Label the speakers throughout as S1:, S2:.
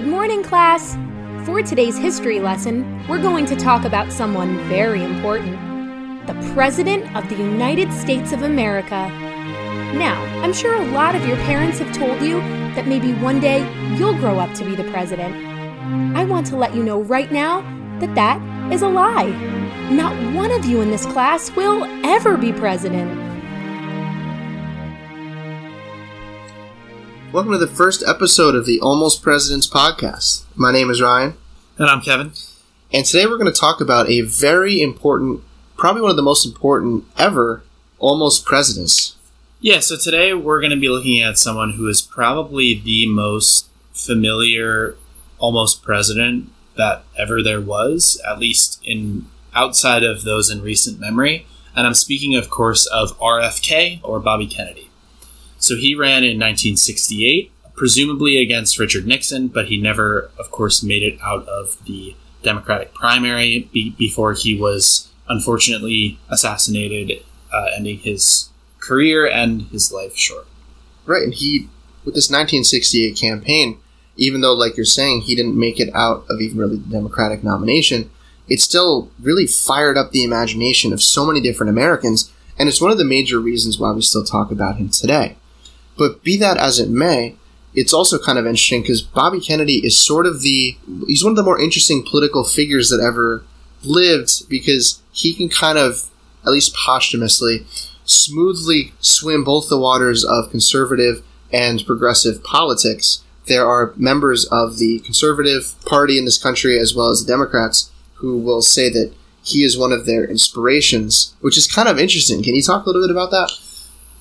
S1: Good morning, class! For today's history lesson, we're going to talk about someone very important the President of the United States of America. Now, I'm sure a lot of your parents have told you that maybe one day you'll grow up to be the President. I want to let you know right now that that is a lie. Not one of you in this class will ever be President.
S2: Welcome to the first episode of the Almost Presidents podcast. My name is Ryan.
S3: And I'm Kevin.
S2: And today we're going to talk about a very important, probably one of the most important ever almost presidents.
S3: Yeah, so today we're going to be looking at someone who is probably the most familiar almost president that ever there was, at least in outside of those in recent memory. And I'm speaking, of course, of RFK or Bobby Kennedy. So he ran in 1968, presumably against Richard Nixon, but he never, of course, made it out of the Democratic primary be- before he was unfortunately assassinated, uh, ending his career and his life short.
S2: Right, and he, with this 1968 campaign, even though, like you're saying, he didn't make it out of even really the Democratic nomination, it still really fired up the imagination of so many different Americans, and it's one of the major reasons why we still talk about him today. But be that as it may, it's also kind of interesting because Bobby Kennedy is sort of the he's one of the more interesting political figures that ever lived because he can kind of at least posthumously smoothly swim both the waters of conservative and progressive politics. There are members of the conservative party in this country as well as the Democrats who will say that he is one of their inspirations, which is kind of interesting. Can you talk a little bit about that?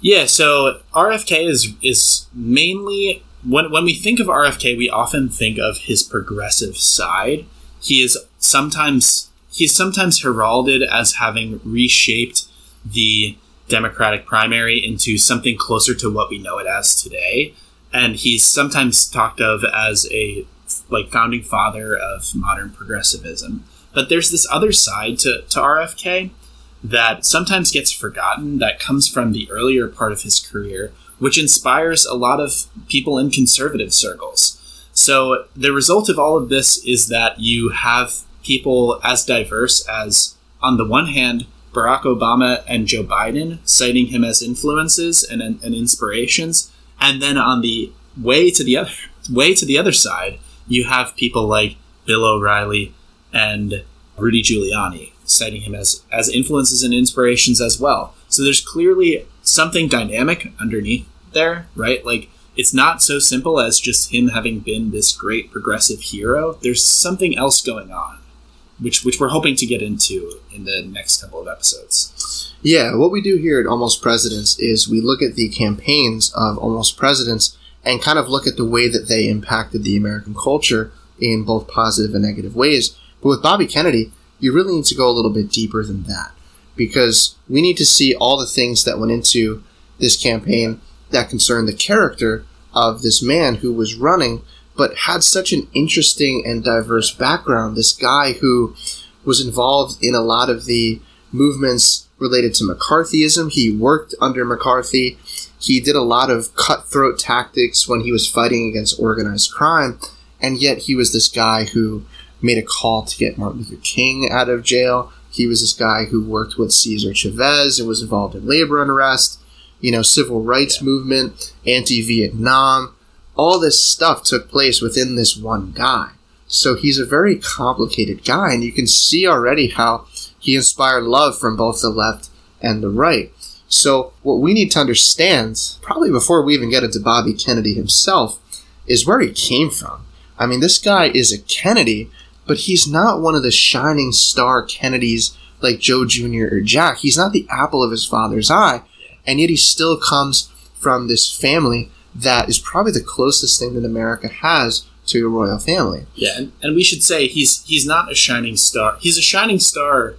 S3: Yeah, so RFK is is mainly when when we think of RFK, we often think of his progressive side. He is sometimes he's sometimes heralded as having reshaped the Democratic primary into something closer to what we know it as today. And he's sometimes talked of as a like founding father of modern progressivism. But there's this other side to, to RFK that sometimes gets forgotten that comes from the earlier part of his career, which inspires a lot of people in conservative circles. So the result of all of this is that you have people as diverse as, on the one hand, Barack Obama and Joe Biden, citing him as influences and, and inspirations, and then on the way to the other way to the other side, you have people like Bill O'Reilly and Rudy Giuliani, citing him as as influences and inspirations as well. So there's clearly something dynamic underneath there, right? Like it's not so simple as just him having been this great progressive hero. There's something else going on, which which we're hoping to get into in the next couple of episodes.
S2: Yeah, what we do here at Almost Presidents is we look at the campaigns of Almost Presidents and kind of look at the way that they impacted the American culture in both positive and negative ways. But with Bobby Kennedy, you really need to go a little bit deeper than that because we need to see all the things that went into this campaign that concern the character of this man who was running but had such an interesting and diverse background. This guy who was involved in a lot of the movements related to McCarthyism. He worked under McCarthy. He did a lot of cutthroat tactics when he was fighting against organized crime. And yet he was this guy who made a call to get Martin Luther King out of jail. He was this guy who worked with Cesar Chavez and was involved in labor unrest, you know, civil rights yeah. movement, anti Vietnam. All this stuff took place within this one guy. So he's a very complicated guy, and you can see already how he inspired love from both the left and the right. So, what we need to understand, probably before we even get into Bobby Kennedy himself, is where he came from. I mean, this guy is a Kennedy, but he's not one of the shining star Kennedys like Joe Jr. or Jack. He's not the apple of his father's eye, and yet he still comes from this family that is probably the closest thing that America has to a royal family.
S3: Yeah, and, and we should say he's he's not a shining star. He's a shining star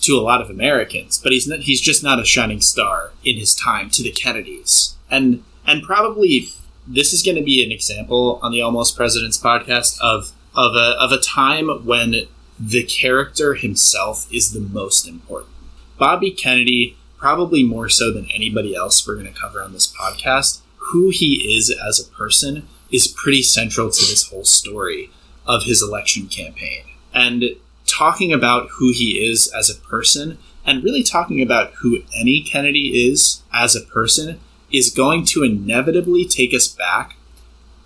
S3: to a lot of Americans, but he's not, he's just not a shining star in his time to the Kennedys. And and probably this is going to be an example on the Almost Presidents podcast of of a of a time when the character himself is the most important. Bobby Kennedy, probably more so than anybody else we're going to cover on this podcast, who he is as a person is pretty central to this whole story of his election campaign. And talking about who he is as a person and really talking about who any Kennedy is as a person is going to inevitably take us back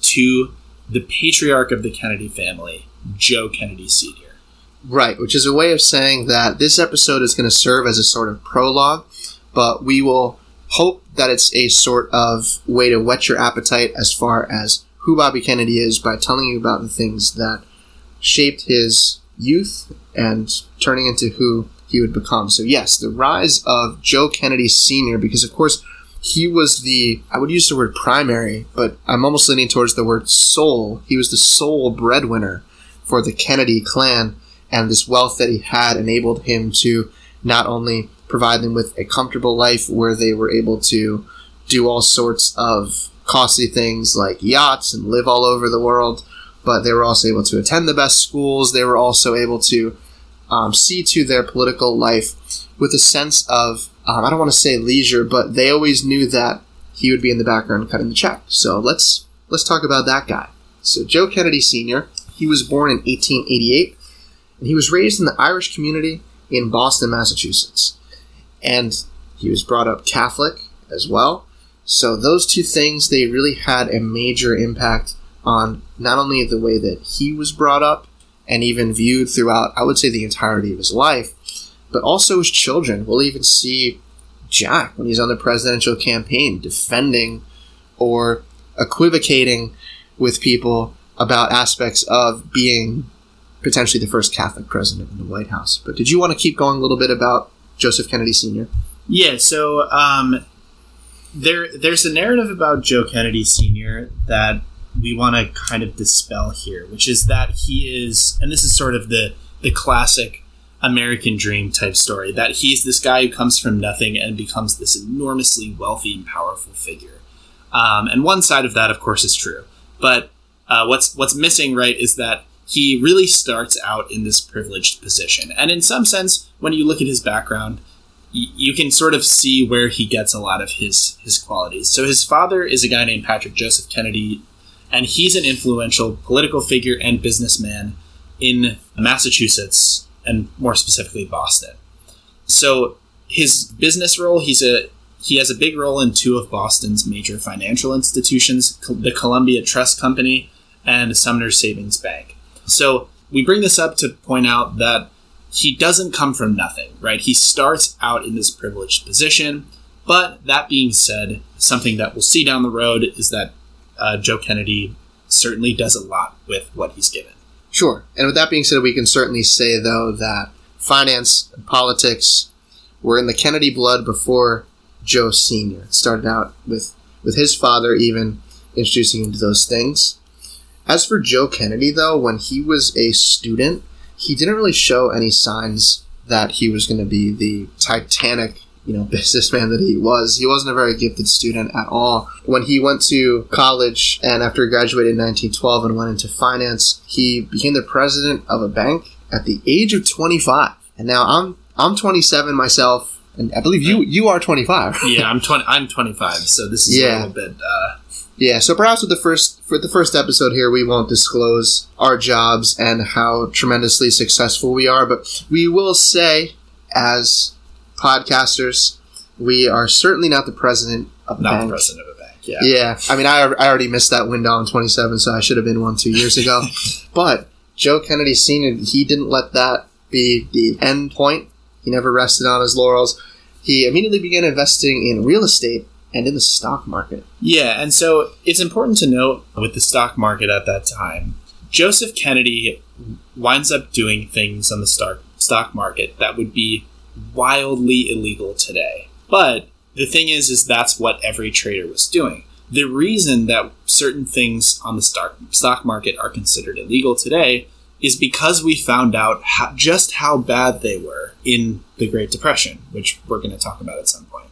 S3: to the patriarch of the Kennedy family, Joe Kennedy Sr.
S2: Right, which is a way of saying that this episode is going to serve as a sort of prologue, but we will hope that it's a sort of way to whet your appetite as far as who Bobby Kennedy is by telling you about the things that shaped his youth and turning into who he would become. So, yes, the rise of Joe Kennedy Sr., because of course, he was the, I would use the word primary, but I'm almost leaning towards the word sole. He was the sole breadwinner for the Kennedy clan, and this wealth that he had enabled him to not only provide them with a comfortable life where they were able to do all sorts of costly things like yachts and live all over the world, but they were also able to attend the best schools. They were also able to um, see to their political life with a sense of, um, I don't want to say leisure, but they always knew that he would be in the background cutting the check. So let's let's talk about that guy. So Joe Kennedy Sr. He was born in 1888, and he was raised in the Irish community in Boston, Massachusetts and he was brought up Catholic as well. So those two things they really had a major impact on not only the way that he was brought up and even viewed throughout I would say the entirety of his life, but also his children. We'll even see Jack when he's on the presidential campaign defending or equivocating with people about aspects of being potentially the first Catholic president in the White House. But did you want to keep going a little bit about Joseph Kennedy Sr.?
S3: Yeah, so um, there there's a narrative about Joe Kennedy Sr. that we want to kind of dispel here, which is that he is, and this is sort of the the classic American dream type story, that he's this guy who comes from nothing and becomes this enormously wealthy and powerful figure. Um, and one side of that, of course, is true, but uh, what's what's missing, right, is that he really starts out in this privileged position. And in some sense, when you look at his background, y- you can sort of see where he gets a lot of his his qualities. So his father is a guy named Patrick Joseph Kennedy, and he's an influential political figure and businessman in Massachusetts and more specifically Boston. So his business role, he's a he has a big role in two of Boston's major financial institutions, the Columbia Trust Company and Sumner Savings Bank. So we bring this up to point out that he doesn't come from nothing, right? He starts out in this privileged position. But that being said, something that we'll see down the road is that uh, Joe Kennedy certainly does a lot with what he's given.
S2: Sure. And with that being said, we can certainly say, though, that finance and politics were in the Kennedy blood before Joe Sr. It started out with, with his father even introducing him to those things. As for Joe Kennedy, though, when he was a student, he didn't really show any signs that he was going to be the titanic, you know, businessman that he was. He wasn't a very gifted student at all. When he went to college and after he graduated in 1912 and went into finance, he became the president of a bank at the age of 25. And now I'm I'm 27 myself, and I believe you you are 25.
S3: yeah, I'm 20. I'm 25, so this is yeah. a little bit. Uh,
S2: yeah, so perhaps with the first for the first episode here, we won't disclose our jobs and how tremendously successful we are, but we will say, as podcasters, we are certainly not the president of a
S3: not
S2: bank.
S3: the president of a bank. Yeah,
S2: yeah. I mean, I, I already missed that window in 27, so I should have been one two years ago. but Joe Kennedy Sr. he didn't let that be the end point. He never rested on his laurels. He immediately began investing in real estate and in the stock market.
S3: Yeah, and so it's important to note with the stock market at that time, Joseph Kennedy winds up doing things on the stock stock market that would be wildly illegal today. But the thing is is that's what every trader was doing. The reason that certain things on the stock stock market are considered illegal today is because we found out how, just how bad they were in the Great Depression, which we're going to talk about at some point.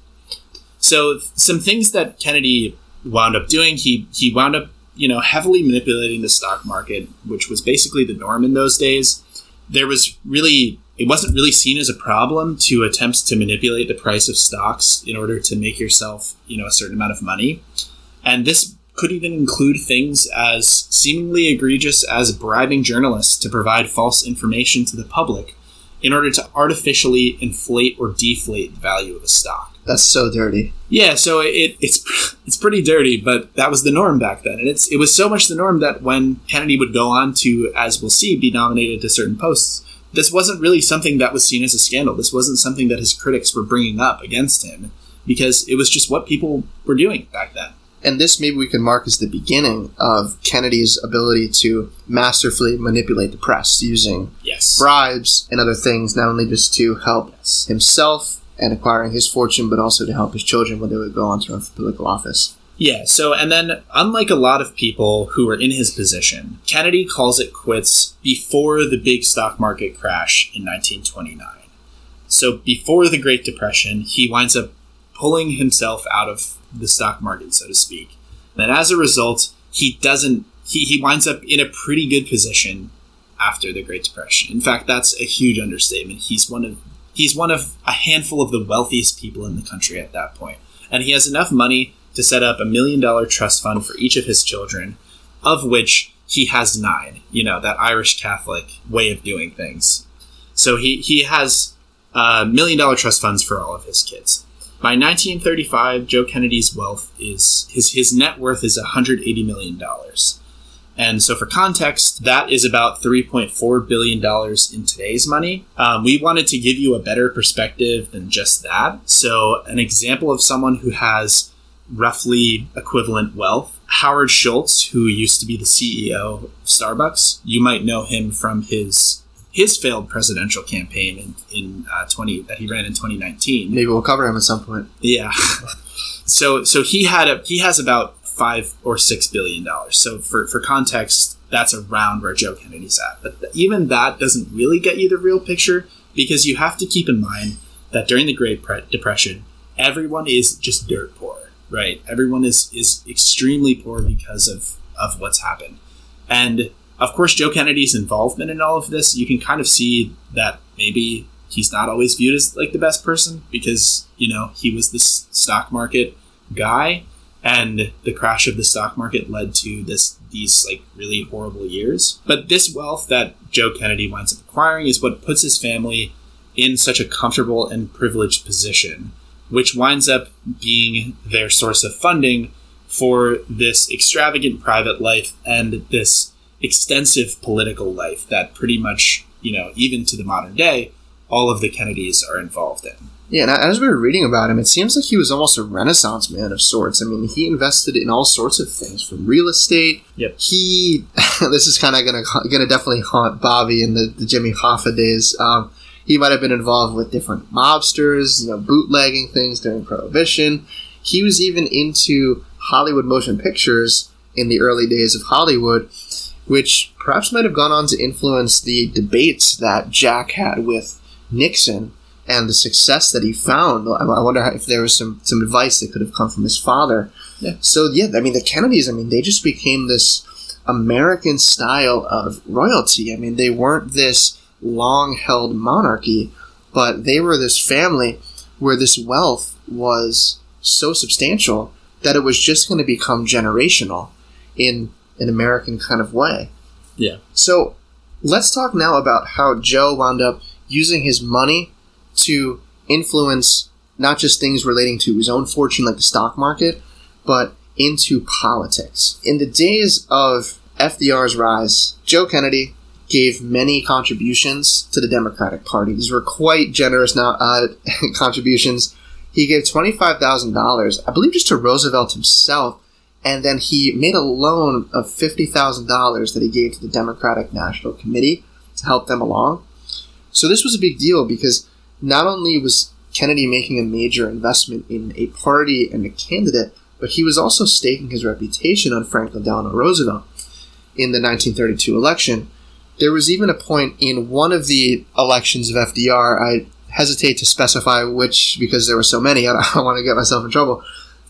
S3: So some things that Kennedy wound up doing, he he wound up you know heavily manipulating the stock market, which was basically the norm in those days. There was really it wasn't really seen as a problem to attempt to manipulate the price of stocks in order to make yourself you know a certain amount of money, and this could even include things as seemingly egregious as bribing journalists to provide false information to the public in order to artificially inflate or deflate the value of a stock.
S2: That's so dirty.
S3: Yeah, so it, it's it's pretty dirty, but that was the norm back then, and it's it was so much the norm that when Kennedy would go on to, as we'll see, be nominated to certain posts, this wasn't really something that was seen as a scandal. This wasn't something that his critics were bringing up against him because it was just what people were doing back then.
S2: And this maybe we can mark as the beginning of Kennedy's ability to masterfully manipulate the press using
S3: Yes.
S2: bribes and other things, not only just to help
S3: Yes.
S2: himself and acquiring his fortune, but also to help his children when they would go on to run for political office.
S3: Yeah, so and then unlike a lot of people who were in his position, Kennedy calls it quits before the big stock market crash in 1929. So before the Great Depression, he winds up pulling himself out of the stock market, so to speak. And as a result, he doesn't he, he winds up in a pretty good position after the Great Depression. In fact, that's a huge understatement. He's one of he's one of a handful of the wealthiest people in the country at that point. And he has enough money to set up a million dollar trust fund for each of his children, of which he has nine. You know, that Irish Catholic way of doing things. So he, he has uh, million dollar trust funds for all of his kids. By 1935, Joe Kennedy's wealth is his his net worth is 180 million dollars. And so, for context, that is about $3.4 billion in today's money. Um, we wanted to give you a better perspective than just that. So, an example of someone who has roughly equivalent wealth Howard Schultz, who used to be the CEO of Starbucks, you might know him from his his failed presidential campaign in, in uh, 20 that he ran in 2019.
S2: Maybe we'll cover him at some point.
S3: Yeah. so so he had a he has about five or six billion dollars. So for for context, that's around where Joe Kennedy's at. But th- even that doesn't really get you the real picture because you have to keep in mind that during the Great Pre- Depression, everyone is just dirt poor, right? Everyone is is extremely poor because of of what's happened, and of course, Joe Kennedy's involvement in all of this, you can kind of see that maybe he's not always viewed as like the best person because you know he was this stock market guy and the crash of the stock market led to this these like really horrible years. But this wealth that joe kennedy winds up acquiring is what puts his family in such a comfortable and privileged position which winds up being their source of funding for this extravagant private life and this extensive political life that pretty much you know even to the modern day all of the kennedys are involved in
S2: Yeah, and as we were reading about him, it seems like he was almost a renaissance man of sorts. I mean, he invested in all sorts of things, from real estate.
S3: Yep.
S2: He, this is kind of gonna gonna definitely haunt Bobby in the, the Jimmy Hoffa days. Um, he might have been involved with different mobsters, you know, bootlegging things during Prohibition. He was even into Hollywood motion pictures in the early days of Hollywood, which perhaps might have gone on to influence the debates that Jack had with Nixon and the success that he found. I wonder if there was some, some advice that could have come from his father.
S3: Yeah.
S2: So, yeah, I mean, the Kennedys, I mean, they just became this American style of royalty. I mean, they weren't this long held monarchy, but they were this family where this wealth was so substantial that it was just going to become generational in an American kind of way.
S3: Yeah.
S2: So let's talk now about how Joe wound up using his money to influence not just things relating to his own fortune, like the stock market, but into politics. In the days of FDR's rise, Joe Kennedy gave many contributions to the Democratic Party. These were quite generous now uh, contributions. He gave twenty-five thousand dollars, I believe, just to Roosevelt himself, and then he made a loan of fifty thousand dollars that he gave to the Democratic National Committee to help them along. So this was a big deal because not only was Kennedy making a major investment in a party and a candidate, but he was also staking his reputation on Franklin Delano Roosevelt in the 1932 election. There was even a point in one of the elections of FDR, I hesitate to specify which because there were so many, I don't want to get myself in trouble,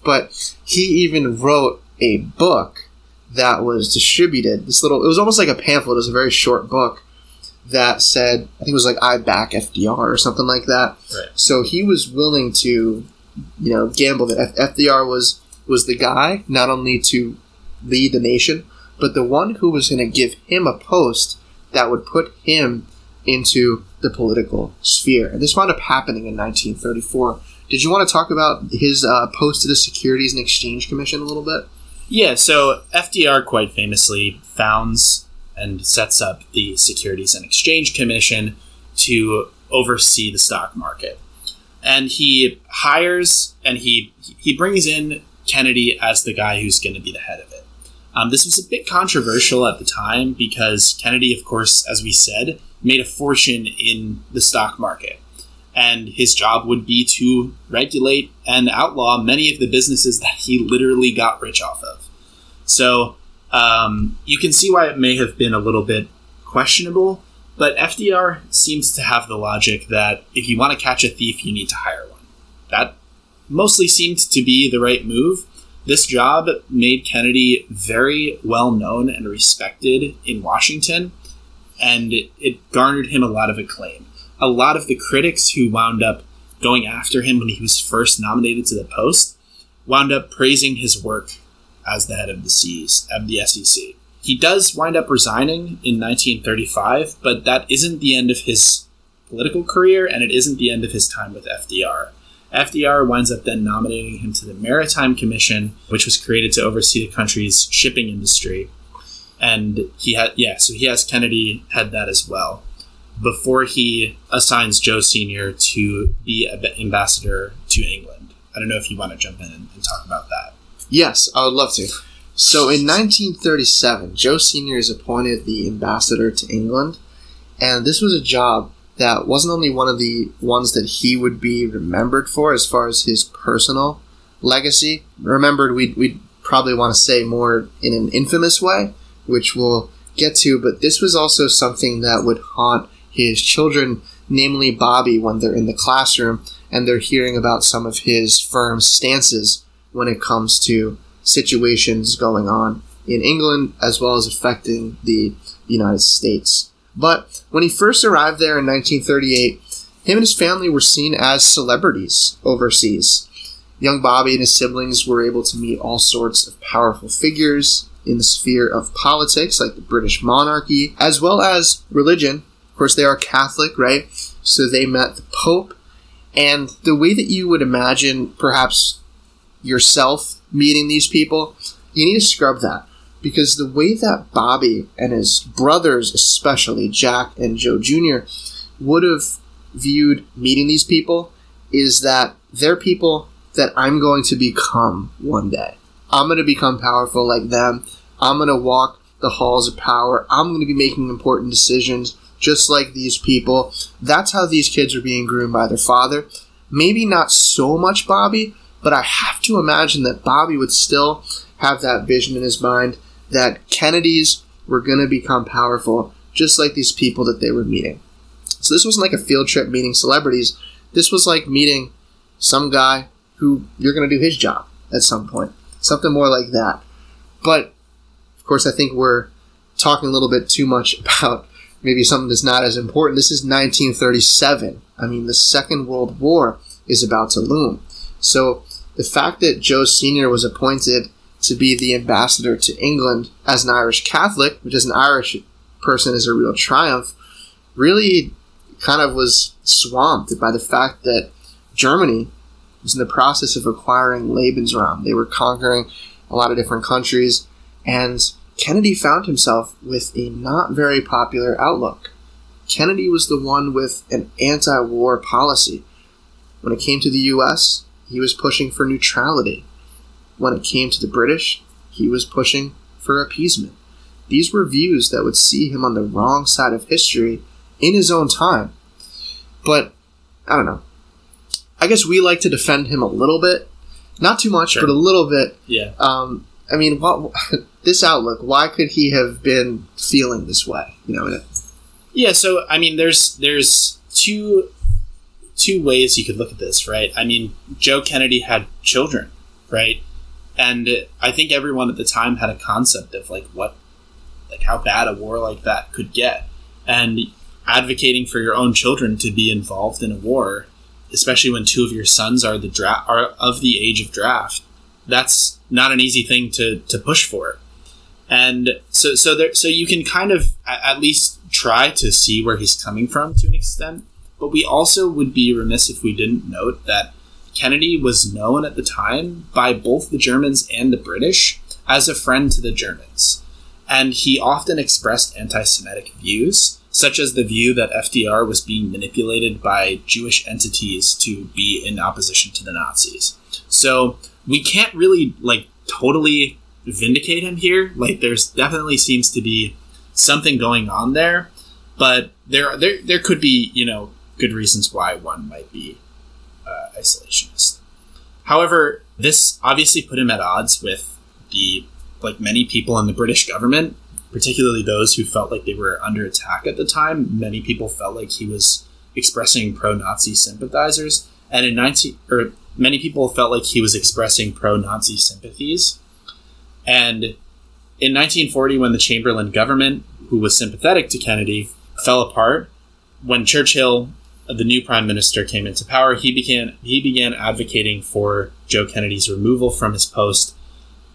S2: but he even wrote a book that was distributed. This little, it was almost like a pamphlet, it was a very short book that said, I think it was like, I back FDR or something like that.
S3: Right.
S2: So he was willing to, you know, gamble that F- FDR was was the guy, not only to lead the nation, but the one who was going to give him a post that would put him into the political sphere. And this wound up happening in 1934. Did you want to talk about his uh, post to the Securities and Exchange Commission a little bit?
S3: Yeah, so FDR quite famously founds and sets up the Securities and Exchange Commission to oversee the stock market. And he hires and he he brings in Kennedy as the guy who's going to be the head of it. Um, this was a bit controversial at the time because Kennedy, of course, as we said, made a fortune in the stock market. And his job would be to regulate and outlaw many of the businesses that he literally got rich off of. So um, you can see why it may have been a little bit questionable, but FDR seems to have the logic that if you want to catch a thief, you need to hire one. That mostly seemed to be the right move. This job made Kennedy very well known and respected in Washington, and it garnered him a lot of acclaim. A lot of the critics who wound up going after him when he was first nominated to the post wound up praising his work as the head of the C's of the SEC. He does wind up resigning in 1935, but that isn't the end of his political career, and it isn't the end of his time with FDR. FDR winds up then nominating him to the Maritime Commission, which was created to oversee the country's shipping industry. And he had, yeah, so he has Kennedy head that as well before he assigns Joe Sr. to be ambassador to England. I don't know if you want to jump in and, and talk about that.
S2: Yes, I would love to. So in 1937, Joe Sr. is appointed the ambassador to England, and this was a job that wasn't only one of the ones that he would be remembered for as far as his personal legacy. Remembered, we'd, we'd probably want to say more in an infamous way, which we'll get to, but this was also something that would haunt his children, namely Bobby, when they're in the classroom and they're hearing about some of his firm's stances when it comes to situations going on in England as well as affecting the United States. But when he first arrived there in 1938, him and his family were seen as celebrities overseas. Young Bobby and his siblings were able to meet all sorts of powerful figures in the sphere of politics, like the British monarchy, as well as religion. Of course, they are Catholic, right? So they met the Pope. And the way that you would imagine perhaps yourself meeting these people, you need to scrub that because the way that Bobby and his brothers, especially Jack and Joe Jr., would have viewed meeting these people is that they're people that I'm going to become one day. I'm going to become powerful like them. I'm going to walk the halls of power. I'm going to be making important decisions just like these people. That's how these kids are being groomed by their father. Maybe not so much Bobby, but I have to imagine that Bobby would still have that vision in his mind that Kennedys were going to become powerful just like these people that they were meeting. So this wasn't like a field trip meeting celebrities. This was like meeting some guy who you're going to do his job at some point. Something more like that. But of course, I think we're talking a little bit too much about maybe something that's not as important. This is 1937. I mean, the Second World War is about to loom. So the fact that Joe Sr. was appointed to be the ambassador to England as an Irish Catholic, which as an Irish person is a real triumph, really kind of was swamped by the fact that Germany was in the process of acquiring Lebensraum. They were conquering a lot of different countries, and Kennedy found himself with a not very popular outlook. Kennedy was the one with an anti war policy. When it came to the US, he was pushing for neutrality. When it came to the British, he was pushing for appeasement. These were views that would see him on the wrong side of history in his own time. But, I don't know. I guess we like to defend him a little bit. Not too much, sure. but a little bit.
S3: Yeah.
S2: Um, I mean, what, this outlook, why could he have been feeling this way? You know?
S3: Yeah, so, I mean, there's there's two two ways you could look at this, right? I mean, Joe Kennedy had children, right? And I think everyone at the time had a concept of like what, like how bad a war like that could get, and advocating for your own children to be involved in a war, especially when two of your sons are the draft are of the age of draft, that's not an easy thing to to push for. and so so there so you can kind of at least try to see where he's coming from to an extent. But we also would be remiss if we didn't note that Kennedy was known at the time by both the Germans and the British as a friend to the Germans. And he often expressed anti Semitic views, such as the view that FDR was being manipulated by Jewish entities to be in opposition to the Nazis. So we can't really, like, totally vindicate him here. Like, there's definitely seems to be something going on there, but there, there, there could be, you know, good reasons why one might be uh, isolationist. However, this obviously put him at odds with the like many people in the British government, particularly those who felt like they were under attack at the time. Many people felt like he was expressing pro-Nazi sympathizers, and in 19 or many people felt like he was expressing pro-Nazi sympathies. And in 1940, when the Chamberlain government, who was sympathetic to Kennedy, fell apart, when Churchill the new prime minister came into power, he began he began advocating for Joe Kennedy's removal from his post,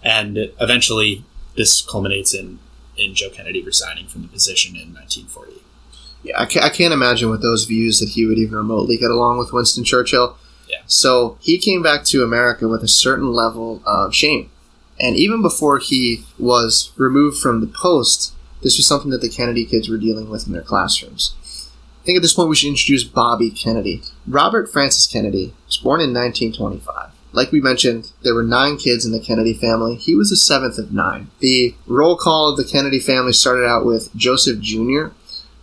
S3: and eventually this culminates in in Joe Kennedy resigning from the position in 1940.
S2: Yeah, I can't, I can't imagine with those views that he would even remotely get along with Winston Churchill.
S3: Yeah.
S2: So he came back to America with a certain level of shame. And even before he was removed from the post, this was something that the Kennedy kids were dealing with in their classrooms. I think at this point we should introduce Bobby Kennedy. Robert Francis Kennedy was born in 1925. Like we mentioned, there were nine kids in the Kennedy family. He was the seventh of nine. The roll call of the Kennedy family started out with Joseph Jr.,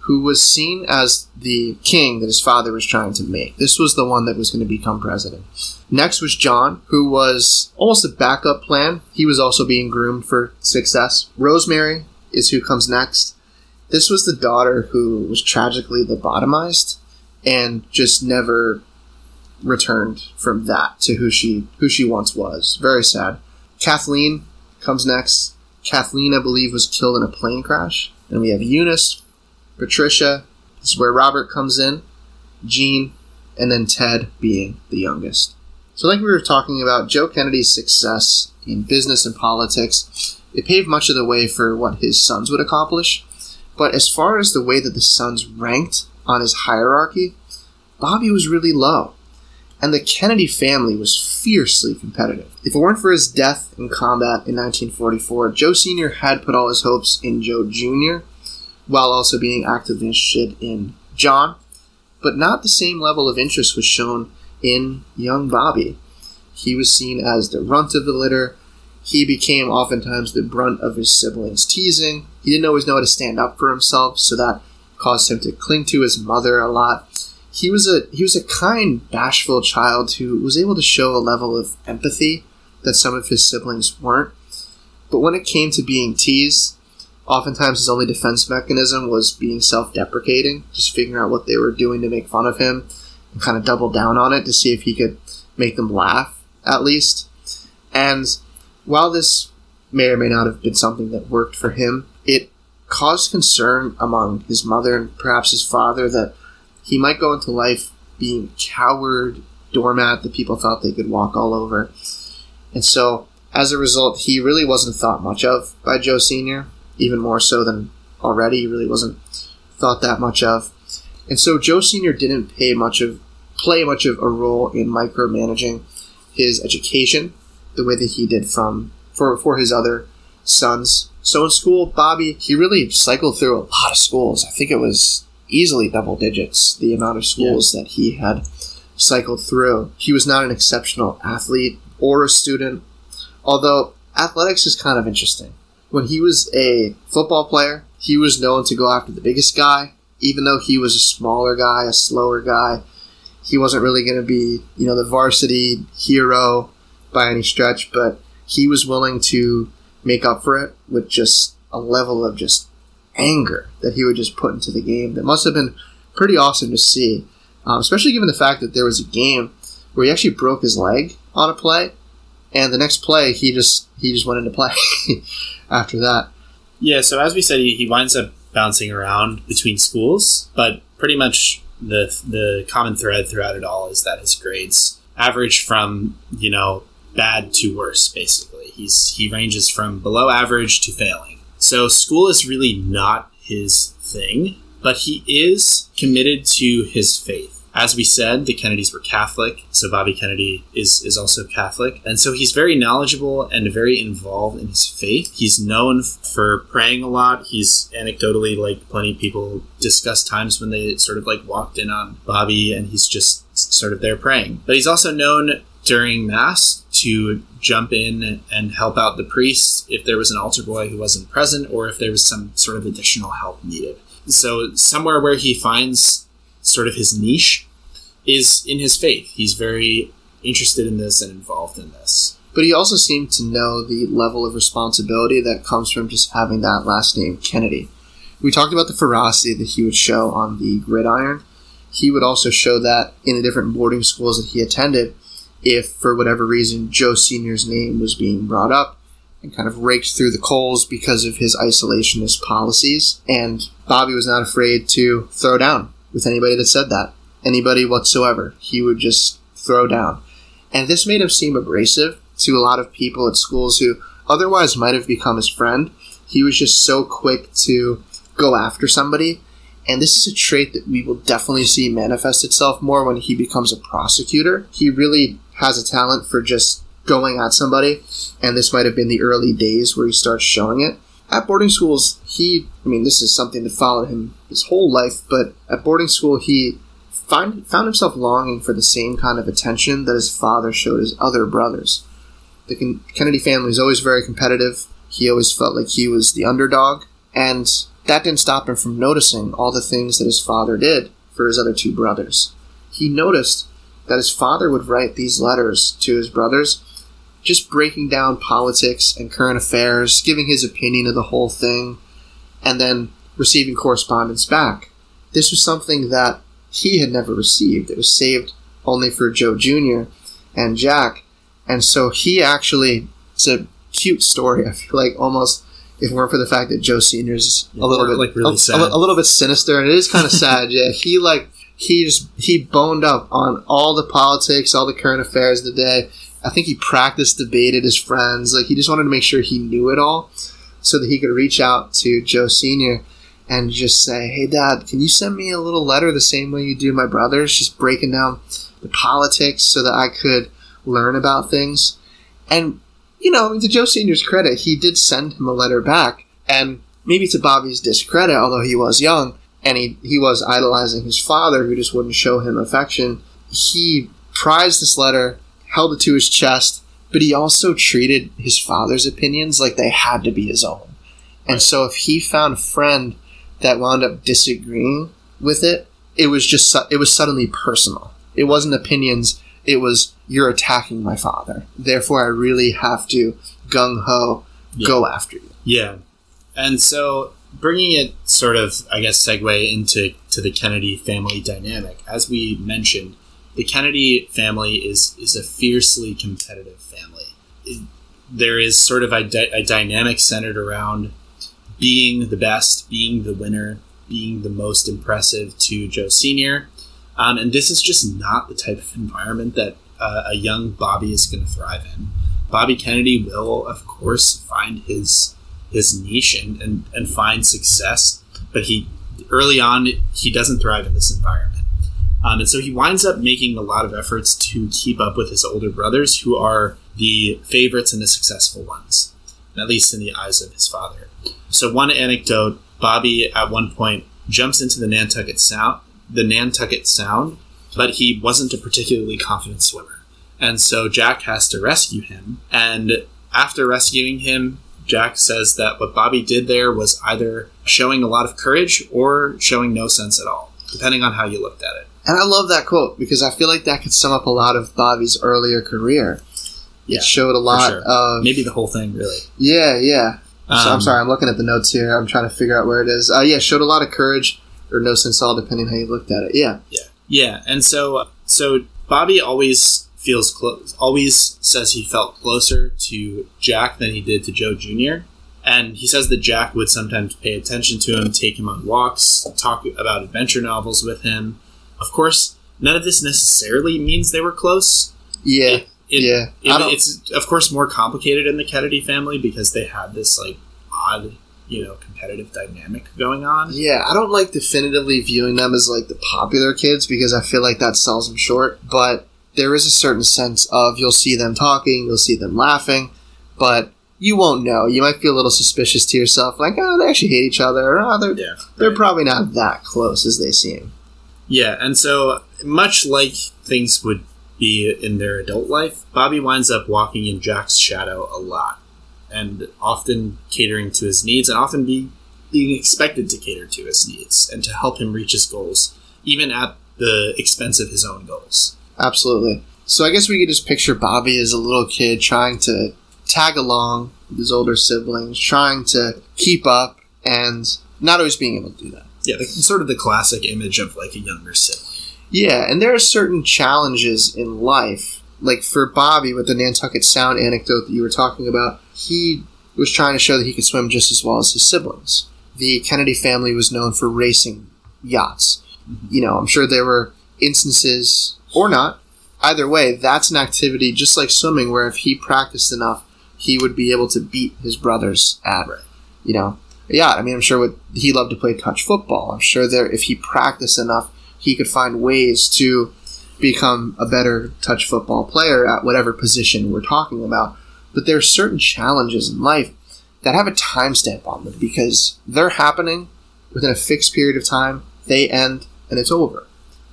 S2: who was seen as the king that his father was trying to make. This was the one that was going to become president. Next was John, who was almost a backup plan. He was also being groomed for success. Rosemary is who comes next. This was the daughter who was tragically lobotomized and just never returned from that to who she who she once was. Very sad. Kathleen comes next. Kathleen, I believe, was killed in a plane crash. And we have Eunice, Patricia. This is where Robert comes in. Jean, and then Ted being the youngest. So, like we were talking about, Joe Kennedy's success in business and politics, it paved much of the way for what his sons would accomplish. But as far as the way that the sons ranked on his hierarchy, Bobby was really low. And the Kennedy family was fiercely competitive. If it weren't for his death in combat in 1944, Joe Sr. had put all his hopes in Joe Jr., while also being actively interested in John. But not the same level of interest was shown in young Bobby. He was seen as the runt of the litter. He became oftentimes the brunt of his siblings' teasing. He didn't always know how to stand up for himself, so that caused him to cling to his mother a lot. He was a he was a kind, bashful child who was able to show a level of empathy that some of his siblings weren't. But when it came to being teased, oftentimes his only defense mechanism was being self-deprecating, just figuring out what they were doing to make fun of him, and kind of double down on it to see if he could make them laugh at least. And while this may or may not have been something that worked for him, it caused concern among his mother and perhaps his father that he might go into life being a coward doormat that people thought they could walk all over. And so, as a result, he really wasn't thought much of by Joe Sr., even more so than already. He really wasn't thought that much of. And so Joe Sr. didn't pay much of play much of a role in micromanaging his education the way that he did from for, for his other sons. So in school, Bobby, he really cycled through a lot of schools. I think it was easily double digits the amount of schools that he had cycled through. He was not an exceptional athlete or a student, although athletics is kind of interesting. When he was a football player, he was known to go after the biggest guy, even though he was a smaller guy, a slower guy. He wasn't really going to be, you know, the varsity hero by any stretch, but he was willing to make up for it with just a level of just anger that he would just put into the game that must have been pretty awesome to see, um, especially given the fact that there was a game where he actually broke his leg on a play, and the next play he just he just went into play after that.
S3: Yeah, so as we said, he, he winds up bouncing around between schools, but pretty much the the common thread throughout it all is that his grades average from you know bad to worse. Basically, he's he ranges from below average to failing So school is really not his thing, but he is committed to his faith. As we said, the Kennedys were Catholic, so Bobby Kennedy is, is also Catholic. And so he's very knowledgeable and very involved in his faith. He's known for praying a lot. He's anecdotally, like plenty of people, discuss times when they sort of like walked in on Bobby and he's just sort of there praying. But he's also known during Mass to jump in and help out the priest if there was an altar boy who wasn't present or if there was some sort of additional help needed. So, somewhere where he finds sort of his niche is in his faith. He's very interested in this and involved in this.
S2: But he also seemed to know the level of responsibility that comes from just having that last name, Kennedy. We talked about the ferocity that he would show on the gridiron. He would also show that in the different boarding schools that he attended, if for whatever reason Joe Sr.'s name was being brought up and kind of raked through the coals because of his isolationist policies. And Bobby was not afraid to throw down with anybody that said that anybody whatsoever. He would just throw down. And this made him seem abrasive to a lot of people at schools who otherwise might have become his friend. He was just so quick to go after somebody. And this is a trait that we will definitely see manifest itself more when he becomes a prosecutor. He really has a talent for just going at somebody. And this might have been the early days where he starts showing it. At boarding schools, he, I mean, this is something that followed him his whole life, but at boarding school, he find, found himself longing for the same kind of attention that his father showed his other brothers. The Kennedy family was always very competitive. He always felt like he was the underdog, and that didn't stop him from noticing all the things that his father did for his other two brothers. He noticed that his father would write these letters to his brothers, just breaking down politics and current affairs, giving his opinion of the whole thing, and then receiving correspondence back. This was something that he had never received. It was saved only for Joe Jr. and Jack. And so he actually, it's a cute story. I feel like almost, if it weren't for the fact that Joe Sr. is a little bit,
S3: like really
S2: a,
S3: sad.
S2: a, a little bit sinister, and it is kind of sad. Yeah, he like, he just, he boned up on all the politics, all the current affairs of the day. I think he practiced debated his friends. Like, he just wanted to make sure he knew it all so that he could reach out to Joe Sr and just say, "Hey, Dad, can you send me a little letter the same way you do my brothers, just breaking down the politics so that I could learn about things?" And you know, to Joe Senior's credit, he did send him a letter back, and maybe to Bobby's discredit, although he was young and he he was idolizing his father, who just wouldn't show him affection. He prized this letter, held it to his chest, but he also treated his father's opinions like they had to be his own. And so, if he found a friend that wound up disagreeing with it, it was just su- it was suddenly personal. It wasn't opinions. It was you're attacking my father. Therefore, I really have to gung ho
S3: Yeah.
S2: go after you.
S3: Yeah, and so bringing it sort of, I guess, segue into to the Kennedy family dynamic. As we mentioned, the Kennedy family is is a fiercely competitive family. It- there is sort of a, a dynamic centered around being the best, being the winner, being the most impressive to Joe Senior, um, and this is just not the type of environment that uh, a young Bobby is going to thrive in. Bobby Kennedy will, of course, find his his niche and, and, and find success, but he early on he doesn't thrive in this environment, um, and so he winds up making a lot of efforts to keep up with his older brothers, who are the favorites and the successful ones, at least in the eyes of his father. So one anecdote: Bobby at one point jumps into the Nantucket Sound, the Nantucket Sound, but he wasn't a particularly confident swimmer. And so Jack has to rescue him. And after rescuing him, Jack says that what Bobby did there was either showing a lot of courage or showing no sense at all, depending on how you looked at it.
S2: And I love that quote because I feel like that could sum up a lot of Bobby's earlier career.
S3: Yeah,
S2: it showed a lot
S3: sure.
S2: of
S3: Maybe the whole thing, really.
S2: yeah, yeah. I'm, so- I'm
S3: Um,
S2: sorry, I'm looking at the notes here. I'm trying to figure out where it is. Uh, yeah, showed a lot of courage or no sense at all, depending how you looked at it. Yeah,
S3: Yeah, Yeah, and so so Bobby always feels close. Always says he felt closer to Jack than he did to Joe Jr. And he says that Jack would sometimes pay attention to him, take him on walks, talk about adventure novels with him. Of course, none of this necessarily means they were close.
S2: yeah,
S3: It,
S2: yeah.
S3: it- it's of course more complicated in the Kennedy family because they had this like odd, you know competitive dynamic going on.
S2: Yeah, I don't like definitively viewing them as like the popular kids because I feel like that sells them short. But there is a certain sense of you'll see them talking, you'll see them laughing, but you won't know. You might feel a little suspicious to yourself, like, oh, they actually hate each other, or oh, they're,
S3: Yeah,
S2: they're probably not that close as they seem.
S3: Yeah, and so much like things would be in their adult life, Bobby winds up walking in Jack's shadow a lot, and often catering to his needs, and often be being expected to cater to his needs and to help him reach his goals, even at the expense of his own goals.
S2: Absolutely. So I guess we could just picture Bobby as a little kid trying to tag along with his older siblings, trying to keep up, and not always being able to do that.
S3: Yeah, the, sort of the classic image of like a younger sibling.
S2: Yeah, and there are certain challenges in life. Like for Bobby with the Nantucket Sound anecdote that you were talking about, he was trying to show that he could swim just as well as his siblings. The Kennedy family was known for racing yachts. Mm-hmm. You know, I'm sure there were instances, or not, either way, that's an activity just like swimming where if he practiced enough, he would be able to beat his brothers at,
S3: Right.
S2: you know, yeah, I mean, I'm sure he loved to play touch football. I'm sure there, if he practiced enough, he could find ways to become a better touch football player at whatever position we're talking about. But there are certain challenges in life that have a timestamp on them because they're happening within a fixed period of time, they end, and it's over.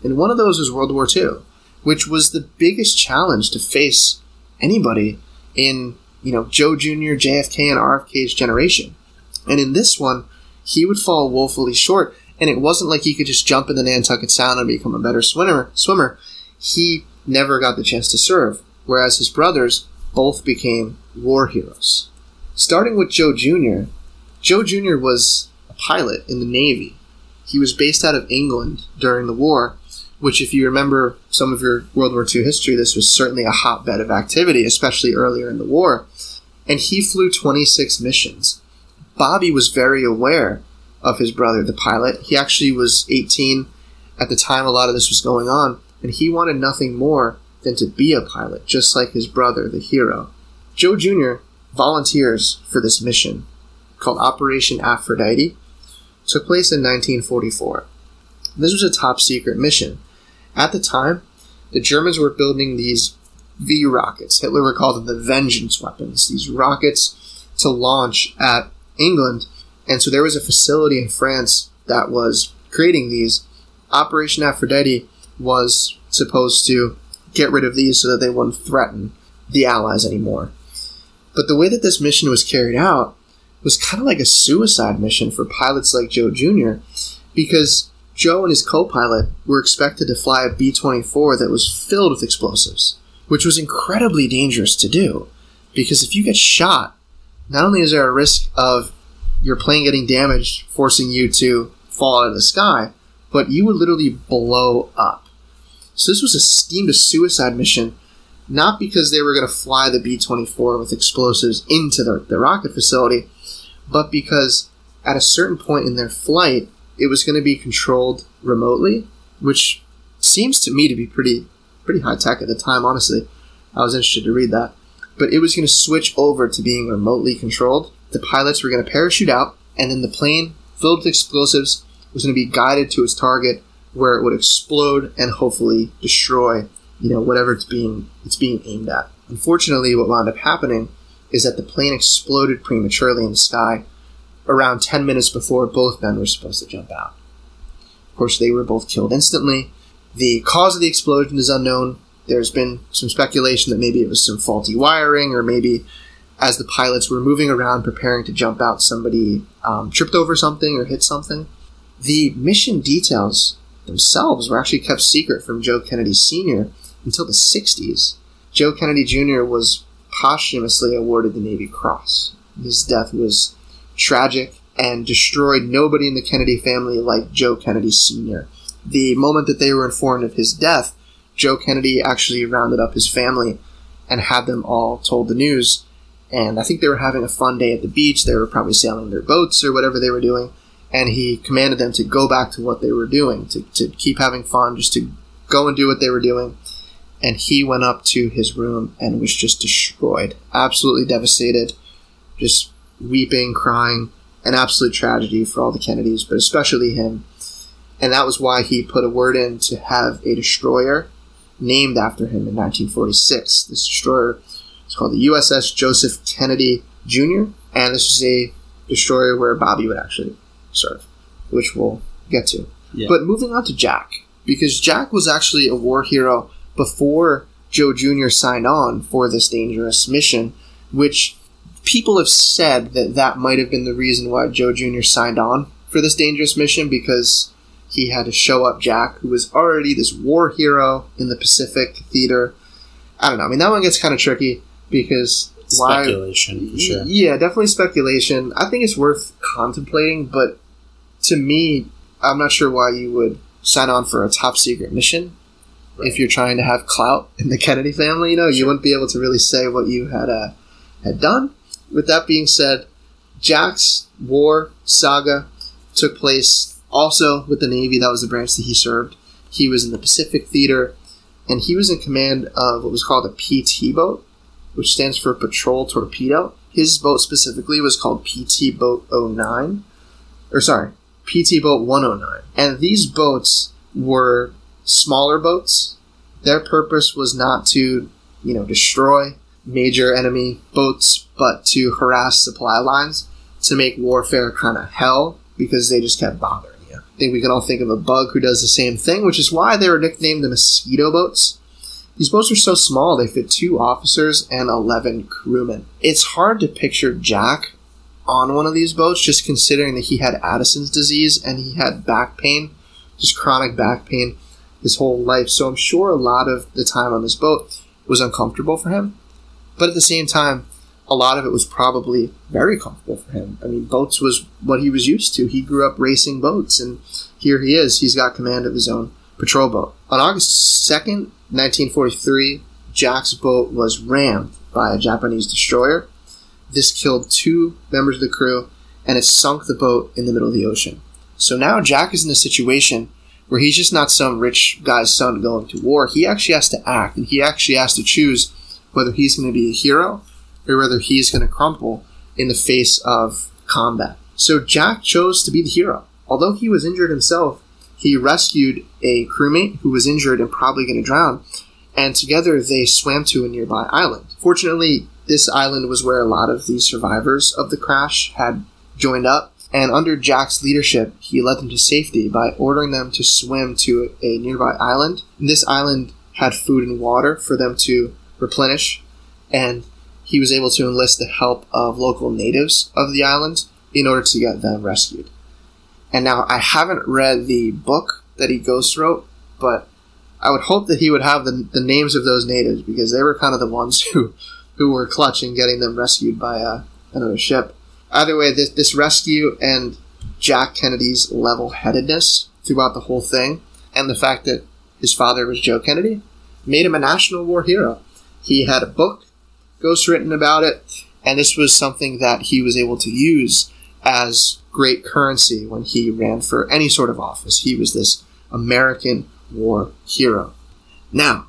S2: And one of those was World War II, which was the biggest challenge to face anybody in, you know, Joe Jr., JFK, and RFK's generation. And in this one, he would fall woefully short. And it wasn't like he could just jump in the Nantucket Sound and become a better swimmer. Swimmer, he never got the chance to serve, whereas his brothers both became war heroes. Starting with Joe Jr., Joe Jr. was a pilot in the Navy. He was based out of England during the war, which, if you remember some of your World War II history, this was certainly a hotbed of activity, especially earlier in the war. And he flew 26 missions. Bobby was very aware of his brother, the pilot. He actually was 18 at the time a lot of this was going on, and he wanted nothing more than to be a pilot, just like his brother, the hero. Joe Jr. volunteers for this mission called Operation Aphrodite. Took place in 1944. This was a top secret mission. At the time, the Germans were building these V rockets. Hitler call them the vengeance weapons. These rockets to launch at England. And so there was a facility in France that was creating these. Operation Aphrodite was supposed to get rid of these so that they wouldn't threaten the Allies anymore. But the way that this mission was carried out was kind of like a suicide mission for pilots like Joe Jr. because Joe and his co pilot were expected to fly a B 24 that was filled with explosives, which was incredibly dangerous to do because if you get shot, not only is there a risk of your plane getting damaged, forcing you to fall out of the sky, but you would literally blow up. So this was a a suicide mission, not because they were going to fly the B 24 with explosives into the, the rocket facility, but because at a certain point in their flight, it was going to be controlled remotely, which seems to me to be pretty pretty high tech at the time. Honestly, I was interested to read that, but it was going to switch over to being remotely controlled. The pilots were going to parachute out, and then the plane filled with explosives was going to be guided to its target, where it would explode and hopefully destroy, you know, whatever it's being it's being aimed at. Unfortunately, what wound up happening is that the plane exploded prematurely in the sky around 10 minutes before both men were supposed to jump out. Of course, they were both killed instantly. The cause of the explosion is unknown. There's been some speculation that maybe it was some faulty wiring, or maybe as the pilots were moving around preparing to jump out, somebody um, tripped over something or hit something. The mission details themselves were actually kept secret from Joe Kennedy Sr. until the 60s. Joe Kennedy Jr. was posthumously awarded the Navy Cross. His death was tragic and destroyed nobody in the Kennedy family like Joe Kennedy Sr. The moment that they were informed of his death, Joe Kennedy actually rounded up his family and had them all told the news. And I think they were having a fun day at the beach. They were probably sailing their boats or whatever they were doing. And he commanded them to go back to what they were doing, to, to keep having fun, just to go and do what they were doing. And he went up to his room and was just destroyed, absolutely devastated, just weeping, crying, an absolute tragedy for all the Kennedys, but especially him. And that was why he put a word in to have a destroyer named after him in 1946. This destroyer is called the USS Joseph Kennedy Jr., and this is a destroyer where Bobby would actually serve, which we'll get to.
S3: Yeah.
S2: But moving on to Jack, because Jack was actually a war hero before Joe Jr. signed on for this dangerous mission, which people have said that that might have been the reason why Joe Jr. signed on for this dangerous mission because he had to show up Jack, who was already this war hero in the Pacific theater. I don't know. I mean, that one gets kind of tricky because why?
S3: Speculation, for sure.
S2: Yeah, definitely speculation. I think it's worth contemplating, but to me, I'm not sure why you would sign on for a top secret mission if you're trying to have clout in the Kennedy family. You know, you wouldn't be able to really say what you had uh, had done. With that being said, Jack's war saga took place also with the Navy. That was the branch that he served. He was in the Pacific Theater, and he was in command of what was called a PT boat, which stands for Patrol Torpedo. His boat specifically was called PT Boat 09, or sorry, PT Boat 109. And these boats were smaller boats. Their purpose was not to, you know, destroy major enemy boats, but to harass supply lines to make warfare kind of hell because they just kept bothering you. I think we can all think of a bug who does the same thing, which is why they were nicknamed the mosquito boats. These boats are so small, they fit two officers and 11 crewmen. It's hard to picture Jack on one of these boats, just considering that he had Addison's disease and he had back pain, just chronic back pain his whole life. So I'm sure a lot of the time on this boat was uncomfortable for him. But at the same time, a lot of it was probably very comfortable for him. I mean, boats was what he was used to. He grew up racing boats, and here he is. He's got command of his own patrol boat. On August 2nd, 1943, Jack's boat was rammed by a Japanese destroyer. This killed two members of the crew, and it sunk the boat in the middle of the ocean. So now Jack is in a situation where he's just not some rich guy's son going to war. He actually has to act, and he actually has to choose whether he's going to be a hero or whether he's going to crumple in the face of combat. So Jack chose to be the hero. Although he was injured himself, he rescued a crewmate who was injured and probably going to drown, and together they swam to a nearby island. Fortunately, this island was where a lot of the survivors of the crash had joined up, and under Jack's leadership, he led them to safety by ordering them to swim to a nearby island. And this island had food and water for them to replenish, and he was able to enlist the help of local natives of the island in order to get them rescued. And now I haven't read the book that he ghost wrote, but I would hope that he would have the, the names of those natives because they were kind of the ones who who were clutching getting them rescued by uh, another ship. Either way, this, this rescue and Jack Kennedy's level headedness throughout the whole thing, and the fact that his father was Joe Kennedy, made him a national war hero. He had a book, ghost written about it, and this was something that he was able to use as great currency when he ran for any sort of office. He was this American war hero. Now,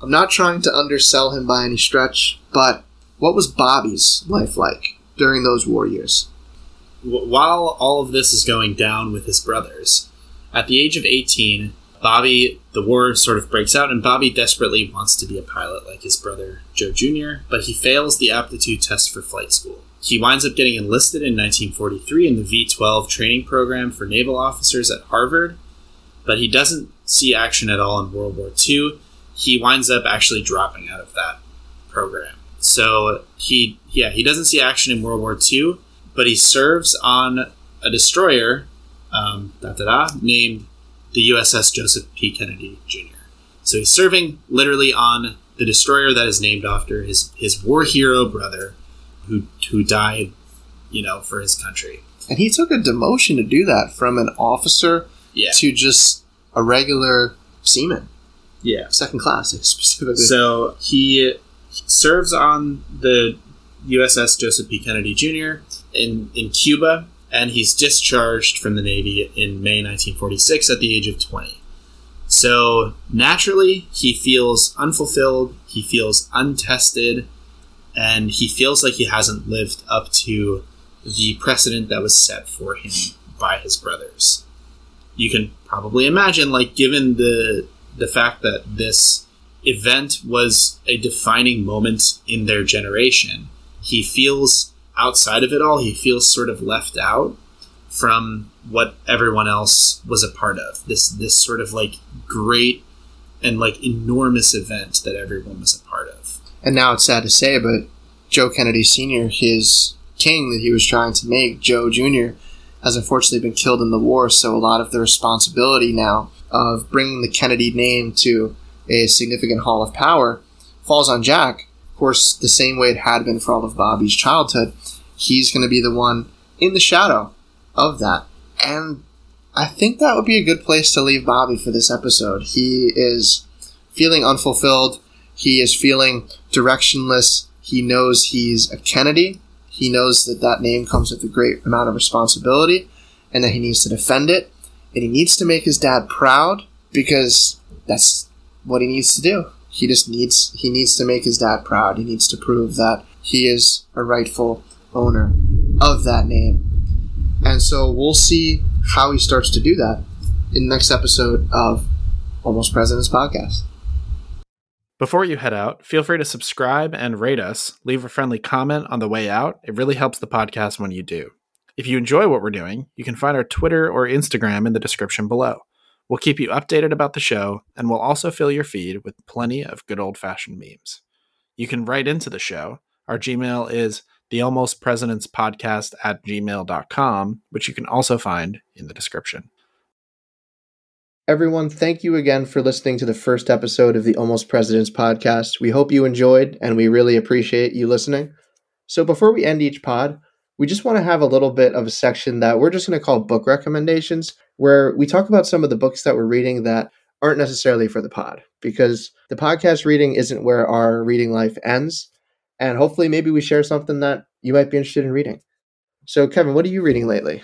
S2: I'm not trying to undersell him by any stretch, but what was Bobby's life like during those war years?
S3: While all of this is going down with his brothers, at the age of 18, Bobby, the war sort of breaks out, and Bobby desperately wants to be a pilot like his brother Joe Jr., but he fails the aptitude test for flight school. He winds up getting enlisted in 1943 in the V 12 training program for naval officers at Harvard, but he doesn't see action at all in World War II. He winds up actually dropping out of that program. So he, yeah, he doesn't see action in World War II, but he serves on a destroyer, um, da da da, named the USS Joseph P. Kennedy Jr. So he's serving literally on the destroyer that is named after his his war hero brother, who who died, you know, for his country.
S2: And he took a demotion to do that from an officer
S3: Yeah.
S2: to just a regular seaman,
S3: Yeah.
S2: second class specifically.
S3: So he serves on the USS Joseph P. Kennedy Jr. in in Cuba, and he's discharged from the Navy in May 1946 at the age of 20. So naturally, he feels unfulfilled, he feels untested, and he feels like he hasn't lived up to the precedent that was set for him by his brothers. You can probably imagine, like, given the the fact that this event was a defining moment in their generation, he feels outside of it all. He feels sort of left out from what everyone else was a part of. This this sort of like great and like enormous event that everyone was a part of.
S2: And now it's sad to say, but Joe Kennedy Sr., his king that he was trying to make, Joe Jr., has unfortunately been killed in the war. So a lot of the responsibility now of bringing the Kennedy name to a significant hall of power falls on Jack. Of course, the same way it had been for all of Bobby's childhood, he's going to be the one in the shadow of that. And I think that would be a good place to leave Bobby for this episode. He is feeling unfulfilled. He is feeling directionless. He knows he's a Kennedy. He knows that that name comes with a great amount of responsibility and that he needs to defend it. And he needs to make his dad proud because that's what he needs to do. He just needs he needs to make his dad proud. He needs to prove that he is a rightful owner of that name. And so we'll see how he starts to do that in the next episode of Almost Presidents Podcast.
S4: Before you head out, feel free to subscribe and rate us. Leave a friendly comment on the way out. It really helps the podcast when you do. If you enjoy what we're doing, you can find our Twitter or Instagram in the description below. We'll keep you updated about the show, and we'll also fill your feed with plenty of good old fashioned memes. You can write into the show. Our Gmail is the Almost Presidents Podcast at gmail.com, which you can also find in the description.
S2: Everyone, thank you again for listening to the first episode of the Almost Presidents podcast. We hope you enjoyed and we really appreciate you listening. So, before we end each pod, we just want to have a little bit of a section that we're just going to call book recommendations, where we talk about some of the books that we're reading that aren't necessarily for the pod, because the podcast reading isn't where our reading life ends. And hopefully, maybe we share something that you might be interested in reading. So, Kevin, what are you reading lately?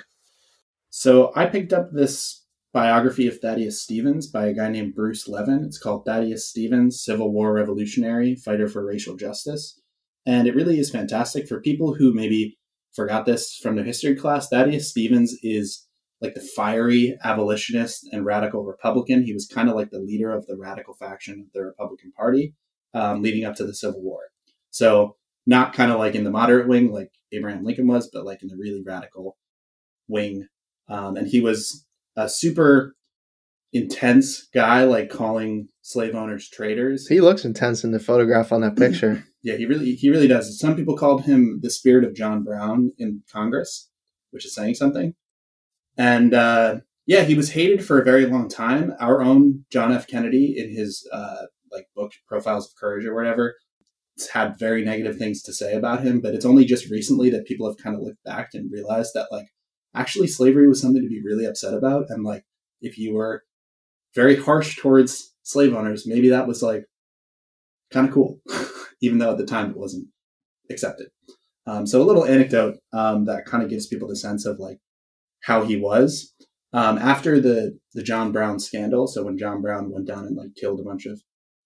S3: So, I picked up this biography of Thaddeus Stevens by a guy named Bruce Levine. It's called Thaddeus Stevens, Civil War Revolutionary, Fighter for Racial Justice. And it really is fantastic for people who maybe forgot this from their history class. Thaddeus Stevens is like the fiery abolitionist and radical Republican. He was kind of like the leader of the radical faction of the Republican Party um, leading up to the Civil War. So, not kind of like in the moderate wing like Abraham Lincoln was, but like in the really radical wing. Um, and he was a super intense guy, like calling slave owners traitors.
S2: He looks intense in the photograph on that picture.
S3: yeah, he really he really does. Some people called him the spirit of John Brown in Congress, which is saying something. And uh, yeah, he was hated for a very long time. Our own John F. Kennedy, in his uh, like book Profiles of Courage or whatever, had very negative things to say about him. But it's only just recently that people have kind of looked back and realized that like actually slavery was something to be really upset about. And like, if you were very harsh towards slave owners, maybe that was like kind of cool, even though at the time it wasn't accepted. Um, so a little anecdote um, that kind of gives people the sense of like how he was um, after the the John Brown scandal. So when John Brown went down and like killed a bunch of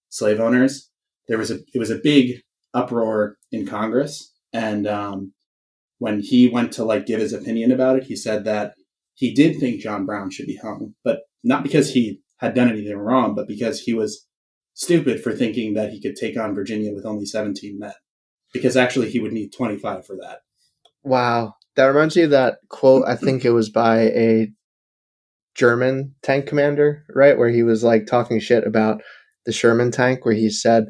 S3: slave owners, there was a it was a big uproar in Congress, and um, when he went to like give his opinion about it, he said that he did think John Brown should be hung, but not because he had done anything wrong, but because he was stupid for thinking that he could take on Virginia with only 17 men. Because actually, he would need 25 for that.
S2: Wow. That reminds me of that quote, I think it was by a German tank commander, right? Where he was like talking shit about the Sherman tank, where he said,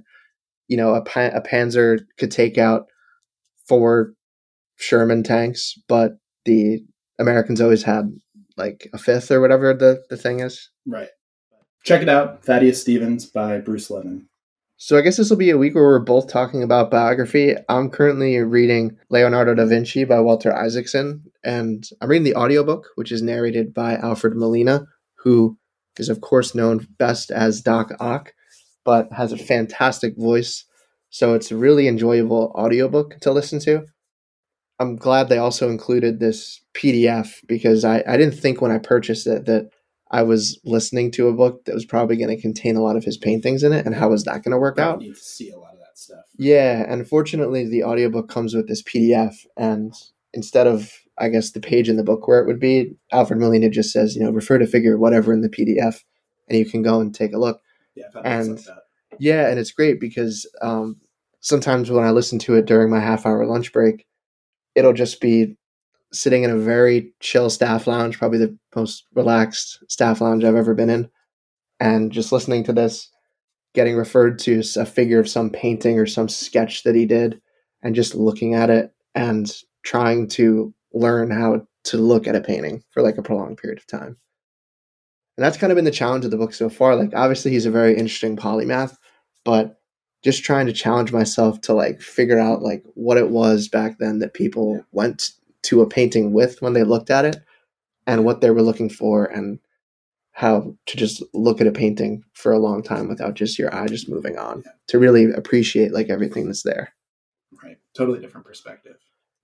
S2: you know, a, a Panzer could take out four Sherman tanks, but the Americans always had like a fifth or whatever the, the thing is.
S3: Right. Check it out Thaddeus Stevens by Bruce Levine.
S2: So I guess this will be a week where we're both talking about biography. I'm currently reading Leonardo da Vinci by Walter Isaacson, and I'm reading the audiobook, which is narrated by Alfred Molina, who is of course known best as Doc Ock, but has a fantastic voice. So it's a really enjoyable audiobook to listen to. I'm glad they also included this PDF because I, I didn't think when I purchased it that I was listening to a book that was probably going to contain a lot of his paintings in it, and how was that going to work out?
S3: Need to see a lot of that stuff.
S2: Yeah, and fortunately, the audiobook comes with this PDF, and instead of I guess the page in the book where it would be, Alfred Molina just says, you know, refer to figure whatever in the PDF, and you can go and take a look.
S3: Yeah,
S2: And- Yeah, and it's great because um, sometimes when I listen to it during my half hour lunch break, it'll just be sitting in a very chill staff lounge, probably the most relaxed staff lounge I've ever been in, and just listening to this, getting referred to a figure of some painting or some sketch that he did, and just looking at it and trying to learn how to look at a painting for like a prolonged period of time. And that's kind of been the challenge of the book so far. Like, obviously, he's a very interesting polymath, but just trying to challenge myself to like figure out like what it was back then that people went to a painting with when they looked at it and what they were looking for and how to just look at a painting for a long time without just your eye just moving on
S3: Yeah.
S2: to really appreciate like everything that's there.
S3: Right. Totally different perspective.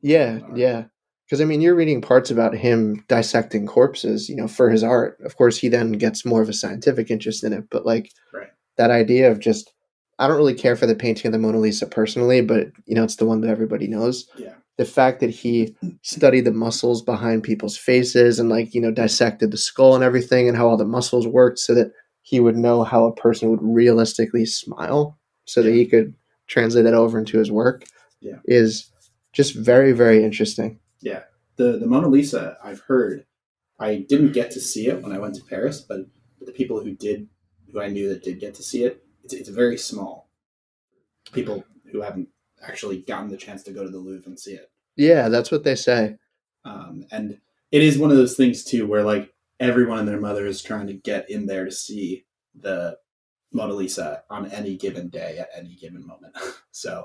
S2: Yeah, yeah. Because I mean, you're reading parts about him dissecting corpses, you know, for his art. Of course, he then gets more of a scientific interest in it, but like
S3: Right.
S2: that idea of just, I don't really care for the painting of the Mona Lisa personally, but you know, it's the one that everybody knows.
S3: Yeah.
S2: The fact that he studied the muscles behind people's faces and like you know dissected the skull and everything and how all the muscles worked, so that he would know how a person would realistically smile, so that he could translate that over into his work.
S3: Yeah.
S2: is just very very interesting.
S3: Yeah. The the Mona Lisa, I've heard. I didn't get to see it when I went to Paris, but the people who did, who I knew that did get to see it, it's, it's very small. People who haven't actually gotten the chance to go to the Louvre and see it.
S2: Yeah, that's what they say.
S3: Um, and it is one of those things too, where like everyone and their mother is trying to get in there to see the Mona Lisa on any given day at any given moment. so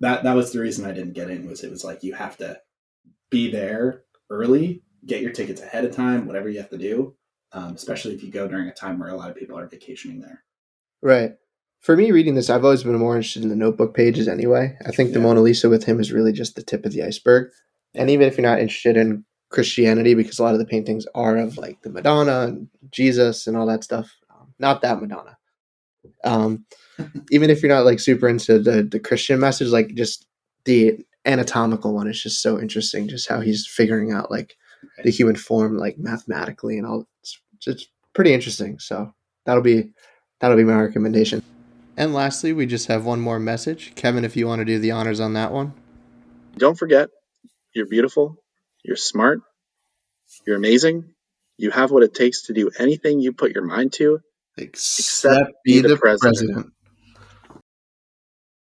S3: that that was the reason I didn't get in. Was it was like you have to be there early, get your tickets ahead of time, whatever you have to do. Um, especially if you go during a time where a lot of people are vacationing there.
S2: Right. For me, reading this, I've always been more interested in the notebook pages anyway. I think the Mona Lisa with him is really just the tip of the iceberg. And even if you're not interested in Christianity, because a lot of the paintings are of like the Madonna and Jesus and all that stuff, um, not that Madonna. Um, even if you're not like super into the, the Christian message, like just the anatomical one is just so interesting, just how he's figuring out like the human form, like mathematically and all. It's, it's pretty interesting. So that'll be that'll be my recommendation. And lastly, we just have one more message. Kevin, if you want to do the honors on that one.
S5: Don't forget, you're beautiful, you're smart, you're amazing, you have what it takes to do anything you put your mind to.
S2: Except
S5: be the president.